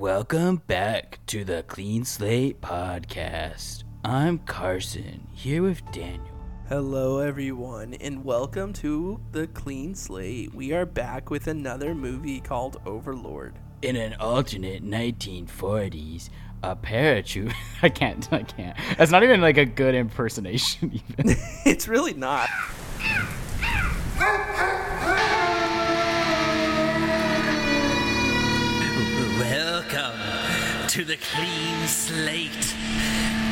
Welcome back to the Clean Slate Podcast. I'm Carson, here with Daniel. Hello, everyone, and welcome to the Clean Slate. We are back with another movie called Overlord. In an alternate 1940s, a paratroop. I can't, I can't. That's not even like a good impersonation, even. it's really not. Welcome to the Clean Slate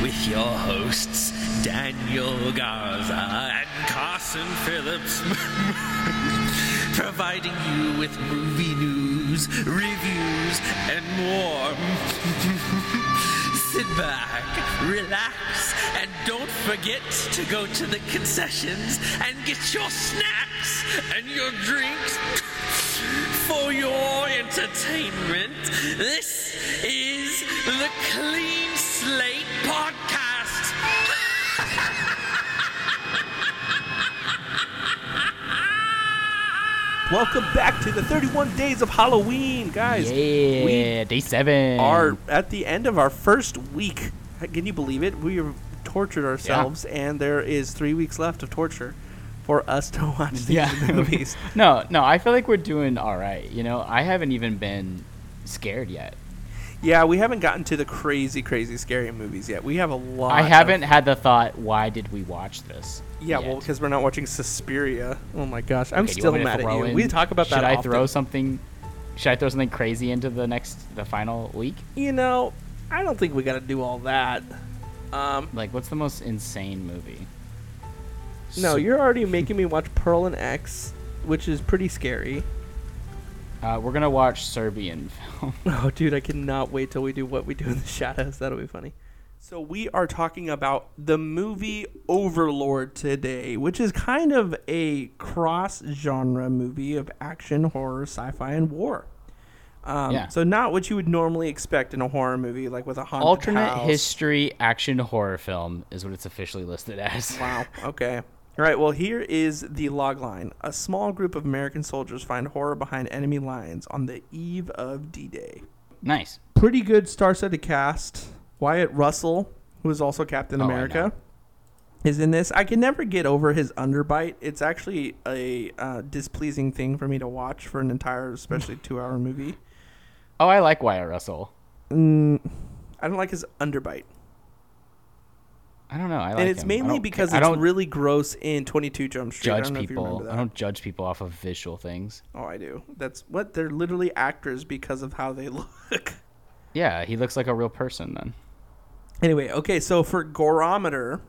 with your hosts Daniel Garza and Carson Phillips, providing you with movie news, reviews, and more. Sit back, relax, and don't forget to go to the concessions and get your snacks and your drinks for your entertainment. This is the Clean Slate Podcast. Welcome back to the 31 Days of Halloween, guys. Yeah, We day seven. are at the end of our first week. Can you believe it? We have tortured ourselves, and there is three weeks left of torture for us to watch these yeah. movies. no, no, I feel like we're doing all right. You know, I haven't even been scared yet. Yeah, we haven't gotten to the crazy, crazy, scary movies yet. We have a lot. I haven't had the thought, why did we watch this? Yeah, yet? well, because we're not watching Suspiria. Oh my gosh, I'm Okay, still want me to mad at you. in- We talk about should that. I often. throw something? Should I throw something crazy into the next, the final week? You know, I don't think we got to do all that. Um, Like, what's the most insane movie? No, So- you're already making me watch Pearl and X, which is pretty scary. Uh, we're gonna watch Serbian film. Oh, dude, I cannot wait till we do what we do in the shadows. That'll be funny. So we are talking about the movie Overlord today, which is kind of a cross-genre movie of action, horror, sci-fi, and war. Um, Yeah. So not what you would normally expect in a horror movie, like with a haunted Alternate house. history action horror film is what it's officially listed as. Wow. Okay. All right. Well, here is the log line. A small group of American soldiers find horror behind enemy lines on the eve of D-Day. Nice. Pretty good star-studded cast. Wyatt Russell, who is also Captain Oh, I America, is in this. I can never get over his underbite. It's actually a uh, displeasing thing for me to watch for an entire, especially two-hour movie. Oh, I like Wyatt Russell. Mm, I don't like his underbite. I don't know. I like and it's him. Mainly because I it's really gross in 22 Jump Street. I judge don't know if you people. I don't judge people off of visual things. Oh, I do. That's what they're literally actors because of how they look. Yeah, he looks like a real person then. anyway, okay, so for gorometer,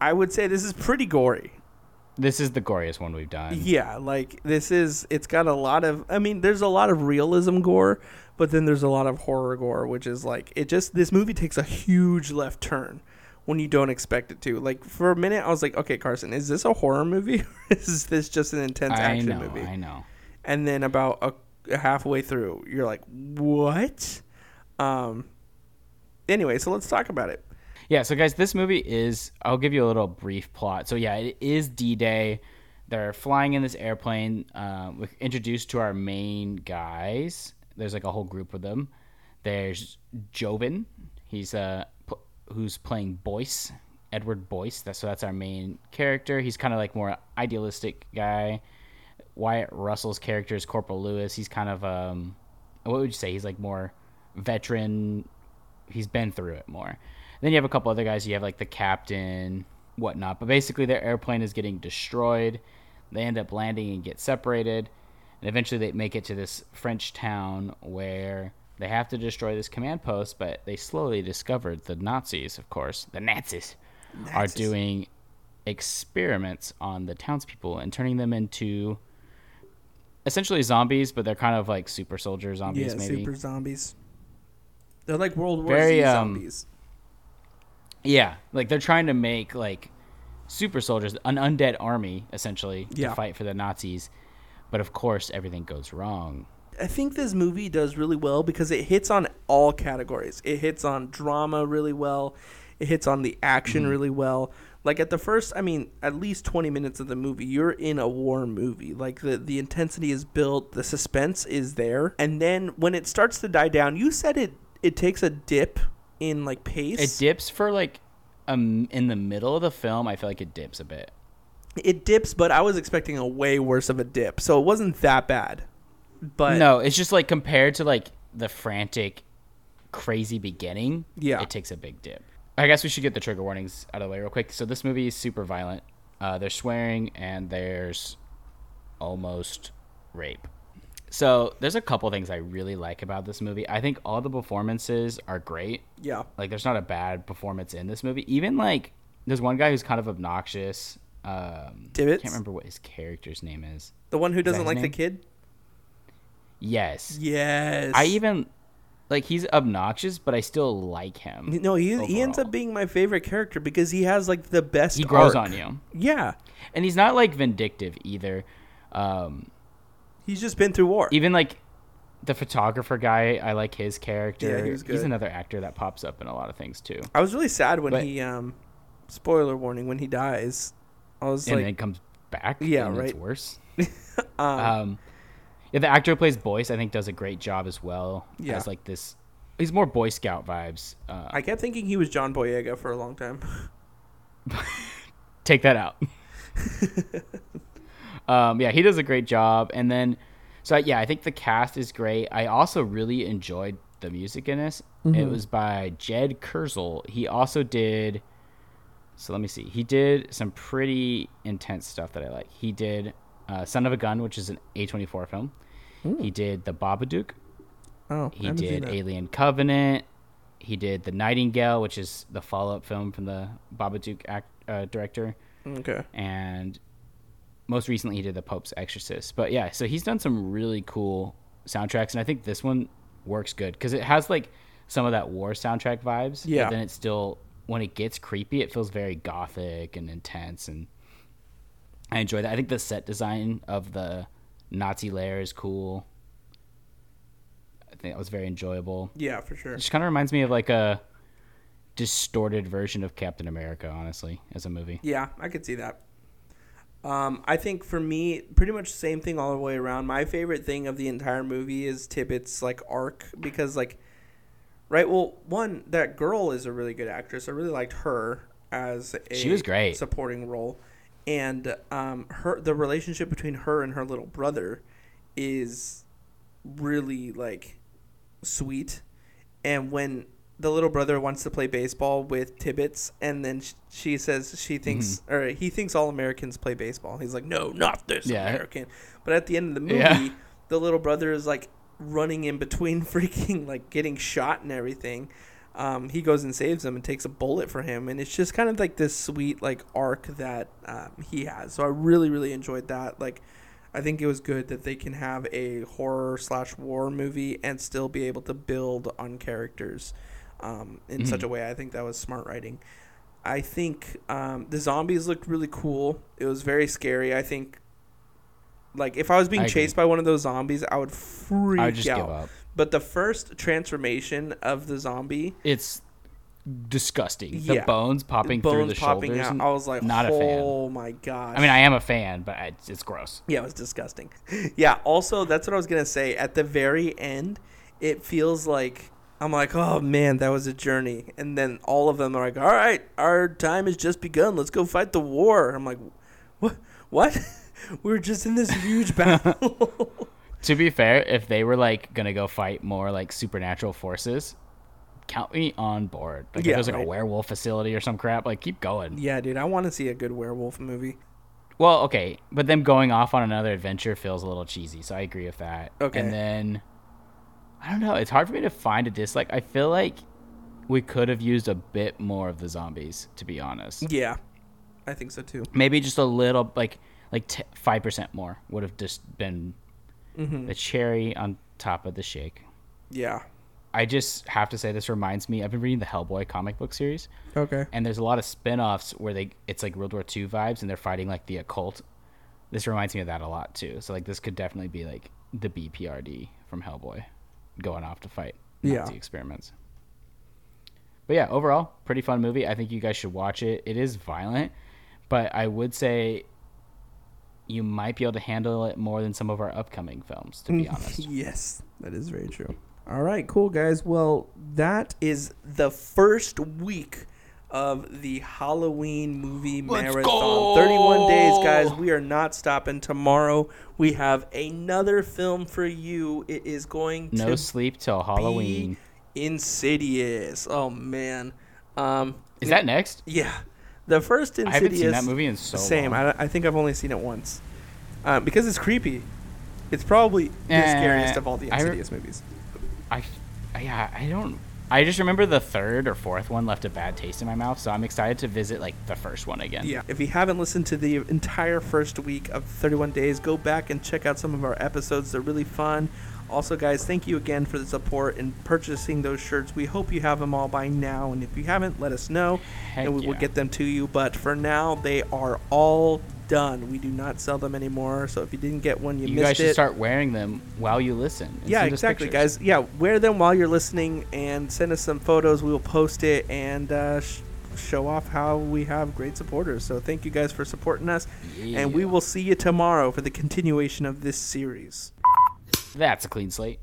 I would say this is pretty gory. This is the goriest one we've done. Yeah, like this is it's got a lot of I mean, there's a lot of realism gore, but then there's a lot of horror gore, which is like it just this movie takes a huge left turn when you don't expect it to. Like for a minute I was like, "Okay, Carson, is this a horror movie or is this just an intense I action know. movie?" I know. and then about a halfway through you're like what um anyway so let's talk about it Yeah, so guys, this movie is I'll give you a little brief plot. So yeah, it is D-Day. They're flying in this airplane. Um, we're introduced to our main guys. There's like a whole group of them. There's Jovan. He's uh p- who's playing Boyce, Edward Boyce. That's so that's our main character. He's kind of like more idealistic guy. Wyatt Russell's character is Corporal Lewis. He's kind of um what would you say? He's like more veteran. He's been through it more. Then you have a couple other guys. You have like the captain, whatnot. But basically, their airplane is getting destroyed. They end up landing and get separated, and eventually they make it to this French town where they have to destroy this command post. But they slowly discovered the Nazis, of course, the Nazis, are doing experiments on the townspeople and turning them into essentially zombies, but they're kind of like super soldier zombies, yeah maybe. super zombies they're like world war Very, z um, zombies Yeah, like they're trying to make like super soldiers, an undead army essentially Yeah. to fight for the Nazis. But of course, everything goes wrong. I think this movie does really well because it hits on all categories. It hits on drama really well. It hits on the action Mm-hmm. really well. Like at the first, I mean, at least 20 minutes of the movie, you're in a war movie. Like the the intensity is built, the suspense is there. And then when it starts to die down, you said it it takes a dip in like pace. It dips for like um in the middle of the film. I feel like it dips a bit. it dips, but I was expecting a way worse of a dip. So it wasn't that bad. But no, it's just like compared to like the frantic, crazy beginning. Yeah. it takes a big dip. I guess we should get the trigger warnings out of the way real quick. So this movie is super violent. Uh, there's swearing and there's almost rape. So there's a couple things I really like about this movie. I think all the performances are great. yeah. Like there's not a bad performance in this movie. Even like there's one guy who's kind of obnoxious. Um, I can't remember what his character's name is. The one who doesn't like the kid? Yes. Yes. I even like he's obnoxious, but I still like him. No, he he ends up being my favorite character because he has like the best He grows arc. on you, Yeah. and he's not like vindictive either. Um, He's just been through war. even like the photographer guy, I like his character. Yeah, he He's another actor that pops up in a lot of things too, I was really sad when But- he um spoiler warning when he dies. I was and like then comes back. Yeah, and It's right. worse. um, Um, yeah, the actor who plays Boyce, I think, does a great job as well. Yeah. as like this. He's more Boy Scout vibes. Uh, I kept thinking he was John Boyega for a long time. take that out. um, yeah, he does a great job. And then, so yeah, I think the cast is great. I also really enjoyed the music in this. It was by Jed Kurzel. He also did. So let me see. He did some pretty intense stuff that I like. He did uh, "Son of a Gun," which is an A24 film. He did "The Babadook." Oh, He did Alien Covenant. He did The Nightingale, which is the follow-up film from the Babadook act, uh, director Okay. and most recently he did the Pope's Exorcist. But yeah, so he's done some really cool soundtracks, and I think this one works good because it has like some of that war soundtrack vibes. Yeah. But then it's still when it gets creepy, it feels very gothic and intense, and I enjoy that. I think the set design of the Nazi lair is cool. I think that was very enjoyable. Yeah, for sure. It just kind of reminds me of like a distorted version of Captain America, honestly, as a movie. Yeah, I could see that. Um, I think for me, pretty much the same thing all the way around. My favorite thing of the entire movie is Tibbet's like arc because like, right? Well, one that girl is a really good actress. I really liked her as a She was great. supporting role, and um, her the relationship between her and her little brother is really like sweet. And when the little brother wants to play baseball with Tibbets, and then sh- she says she thinks, or he thinks all Americans play baseball. He's like, no, not this Yeah. American. But at the end of the movie, Yeah. the little brother is like running in between freaking like getting shot and everything. Um, he goes and saves him and takes a bullet for him, and it's just kind of like this sweet like arc that um, he has. So I really really enjoyed that. Like, I think it was good that they can have a horror slash war movie and still be able to build on characters um, in such a way. I think that was smart writing. I think um, the zombies looked really cool. It was very scary. I think, like, if I was being I chased by one of those zombies, I would freak I would just out. give up. But the first transformation of the zombie, It's disgusting. The bones popping through bones the popping shoulders. out, I was like, not a fan. oh my god. I mean, I am a fan, but it's, it's gross. Yeah, it was disgusting. Yeah, also that's what I was gonna say. At the very end, it feels like I'm like, oh man, that was a journey. And then all of them are like, all right, our time has just begun. Let's go fight the war. I'm like, what? What? we were just in this huge battle. To be fair, if they were like gonna go fight more like supernatural forces, count me on board. Like Yeah, if there's like right. a werewolf facility or some crap, like keep going. yeah, dude, I want to see a good werewolf movie. Well, okay, but them going off on another adventure feels a little cheesy, so I agree with that. Okay. And then I don't know, it's hard for me to find a dislike. I feel like we could have used a bit more of the zombies, to be honest. Yeah, I think so too. Maybe just a little, like like five percent more would have just been Mm-hmm. the cherry on top of the shake. Yeah. I just have to say this reminds me. I've been reading the Hellboy comic book series, Okay. and there's a lot of spin-offs where they it's like World War II vibes, and they're fighting like the occult. This reminds me of that a lot too. So like this could definitely be like the BPRD from Hellboy, going off to fight Yeah. Experiments. but yeah, overall, pretty fun movie. I think you guys should watch it. It is violent, but I would say you might be able to handle it more than some of our upcoming films, to be honest. yes, that is very true. All right, cool guys. Well, that is the first week of the Halloween movie Let's marathon. go! 31 days, guys. We are not stopping tomorrow. We have another film for you. It is going No to sleep till Halloween. be Insidious. Oh man. Um Is that next? yeah. The first Insidious I haven't seen that movie in so same. long. I, I think I've only seen it once. Um, because it's creepy. It's probably the Eh, scariest of all the I re- Insidious movies. I, yeah, I don't. I just remember the third or fourth one left a bad taste in my mouth, so I'm excited to visit like the first one again. Yeah. If you haven't listened to the entire first week of 31 Days, go back and check out some of our episodes. They're really fun. Also, guys, thank you again for the support in purchasing those shirts. We hope you have them all by now, and if you haven't, let us know, Heck and we will get them to you. But for now, they are all done. We do not sell them anymore. So if you didn't get one, you, You missed guys should it. start wearing them while you listen. and yeah, exactly, pictures. guys. Yeah, wear them while you're listening and send us some photos. We will post it and uh, sh- show off how we have great supporters. So thank you guys for supporting us, and we will see you tomorrow for the continuation of this series. That's a clean slate.